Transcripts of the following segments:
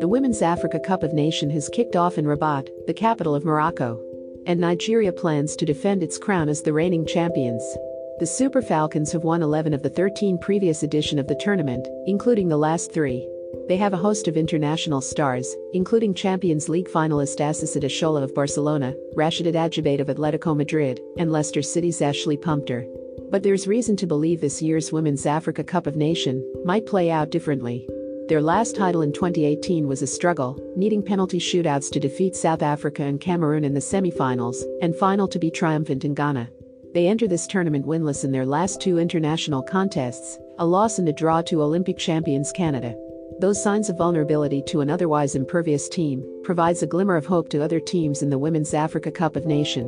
The Women's Africa Cup of Nations has kicked off in Rabat, the capital of Morocco. And Nigeria plans to defend its crown as the reigning champions. The Super Falcons have won 11 of the 13 previous edition of the tournament, including the last three. They have a host of international stars, including Champions League finalist Asisat Oshoala of Barcelona, Rasheedat Ajibade of Atletico Madrid, and Leicester City's Ashley Plumptre. But there's reason to believe this year's Women's Africa Cup of Nation might play out differently. Their last title in 2018 was a struggle, needing penalty shootouts to defeat South Africa and Cameroon in the semi-finals, and final to be triumphant in Ghana. They enter this tournament winless in their last two international contests, a loss and a draw to Olympic champions Canada. Those signs of vulnerability to an otherwise impervious team provides a glimmer of hope to other teams in the Women's Africa Cup of Nation,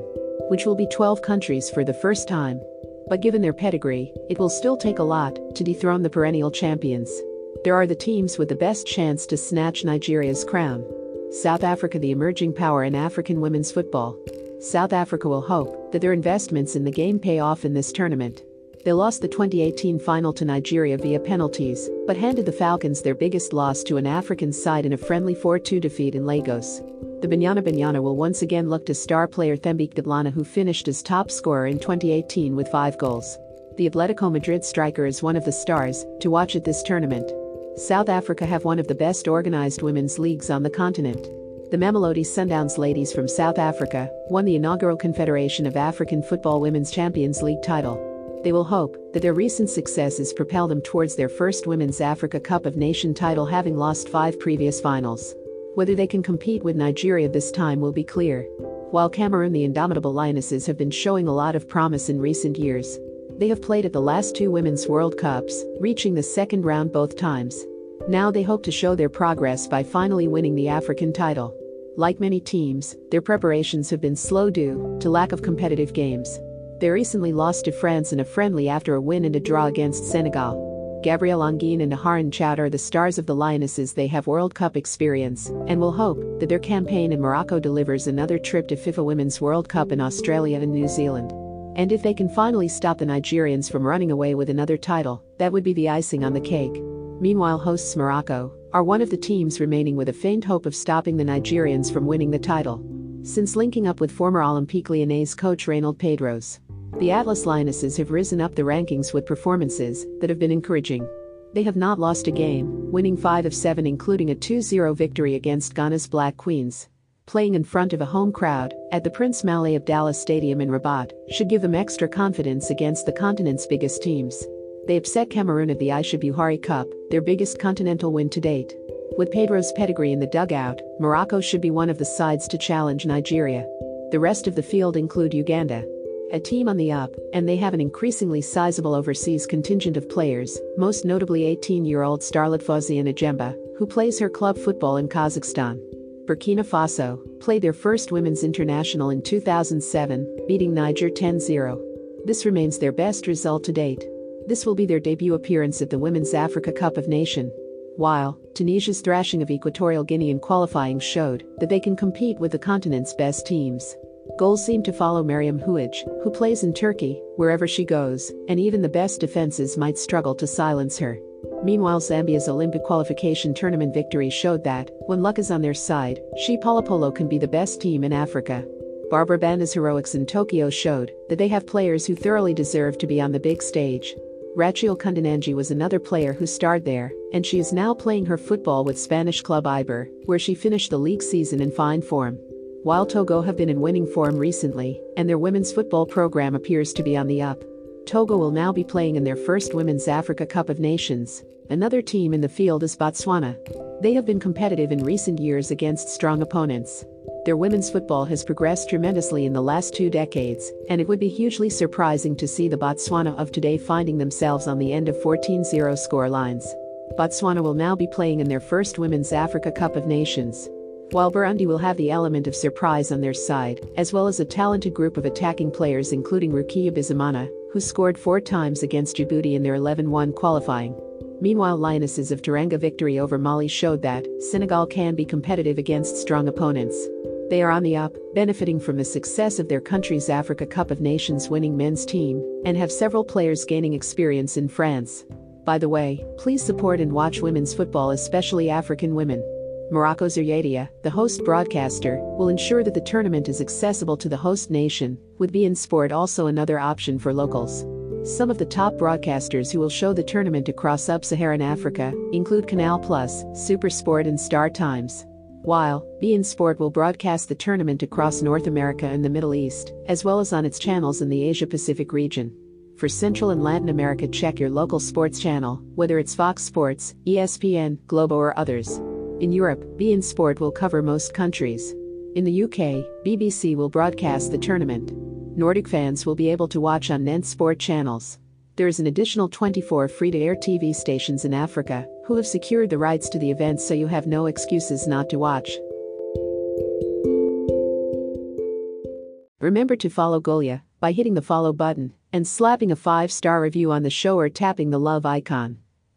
which will be 12 countries for the first time. But given their pedigree, it will still take a lot to dethrone the perennial champions. There are the teams with the best chance to snatch Nigeria's crown. South Africa, the emerging power in African women's football. South Africa will hope that their investments in the game pay off in this tournament. They lost the 2018 final to Nigeria via penalties, but handed the Falcons their biggest loss to an African side in a friendly 4 2 defeat in Lagos. The Banyana Banyana will once again look to star player Thembi Kgatlana, who finished as top scorer in 2018 with five goals. The Atletico Madrid striker is one of the stars to watch at this tournament. South Africa have one of the best organized women's leagues on the continent. The Mamelodi Sundowns ladies from South Africa won the inaugural Confederation of African Football Women's Champions League title. They will hope that their recent successes propel them towards their first Women's Africa Cup of Nation title, having lost five previous finals. Whether they can compete with Nigeria this time will be clear. While Cameroon, the indomitable Lionesses, have been showing a lot of promise in recent years, they have played at the last two Women's World Cups, reaching the second round both times. Now they hope to show their progress by finally winning the African title. Like many teams, their preparations have been slow due to lack of competitive games. They recently lost to France in a friendly after a win and a draw against Senegal. Gabrielle Onguéné and Ajara Nchout are the stars of the Lionesses. They have World Cup experience and will hope that their campaign in Morocco delivers another trip to FIFA Women's World Cup in Australia and New Zealand. And if they can finally stop the Nigerians from running away with another title, that would be the icing on the cake. Meanwhile, hosts Morocco are one of the teams remaining with a faint hope of stopping the Nigerians from winning the title. Since linking up with former Olympique Lyonnais coach Reynald Pedros, the Atlas Lionesses have risen up the rankings with performances that have been encouraging. They have not lost a game, winning 5 of 7, including a 2 0 victory against Ghana's Black Queens. Playing in front of a home crowd at the Prince Moulay Abdallah Stadium in Rabat should give them extra confidence against the continent's biggest teams. They upset Cameroon at the Aisha Buhari Cup, their biggest continental win to date. With Pedro's pedigree in the dugout, Morocco should be one of the sides to challenge Nigeria. The rest of the field include Uganda, a team on the up, and they have an increasingly sizable overseas contingent of players, most notably 18 year old starlet Fauzia Najjemba, who plays her club football in Kazakhstan. Burkina Faso played their first women's international in 2007, beating Niger 10 0. This remains their best result to date. This will be their debut appearance at the Women's Africa Cup of Nation. While Tunisia's thrashing of Equatorial Guinea in qualifying showed that they can compete with the continent's best teams. Goals seem to follow Mariem Houij, who plays in Turkey, wherever she goes, and even the best defenses might struggle to silence her. Meanwhile, Zambia's Olympic qualification tournament victory showed that, when luck is on their side, Chipolopolo can be the best team in Africa. Barbara Banda's heroics in Tokyo showed that they have players who thoroughly deserve to be on the big stage. Rachel Kundananji was another player who starred there, and she is now playing her football with Spanish club Eibar, where she finished the league season in fine form. While Togo have been in winning form recently, and their women's football program appears to be on the up, Togo will now be playing in their first Women's Africa Cup of Nations. Another team in the field is Botswana. They have been competitive in recent years against strong opponents. Their women's football has progressed tremendously in the last two decades, and it would be hugely surprising to see the Botswana of today finding themselves on the end of 14 0 score lines. Botswana will now be playing in their first Women's Africa Cup of Nations while Burundi will have the element of surprise on their side, as well as a talented group of attacking players including Rukiya Bizimana, who scored four times against Djibouti in their 11-1 qualifying. Meanwhile Lionesses of Teranga victory over Mali showed that Senegal can be competitive against strong opponents. They are on the up, benefiting from the success of their country's Africa Cup of Nations winning men's team, and have several players gaining experience in France. By the way, please support and watch women's football especially African women. Morocco's Arryadia, the host broadcaster, will ensure that the tournament is accessible to the host nation, with beIN Sport also another option for locals. Some of the top broadcasters who will show the tournament across sub Saharan Africa include Canal Plus, Supersport, and Star Times. While beIN Sport will broadcast the tournament across North America and the Middle East, as well as on its channels in the Asia Pacific region. For Central and Latin America, check your local sports channel, whether it's Fox Sports, ESPN, Globo, or others. In Europe, beIN Sport will cover most countries. In the UK, BBC will broadcast the tournament. Nordic fans will be able to watch on NENT Sport channels. There is an additional 24 free to air TV stations in Africa who have secured the rights to the event so you have no excuses not to watch. Remember to follow Golia by hitting the follow button and slapping a 5 star review on the show or tapping the love icon.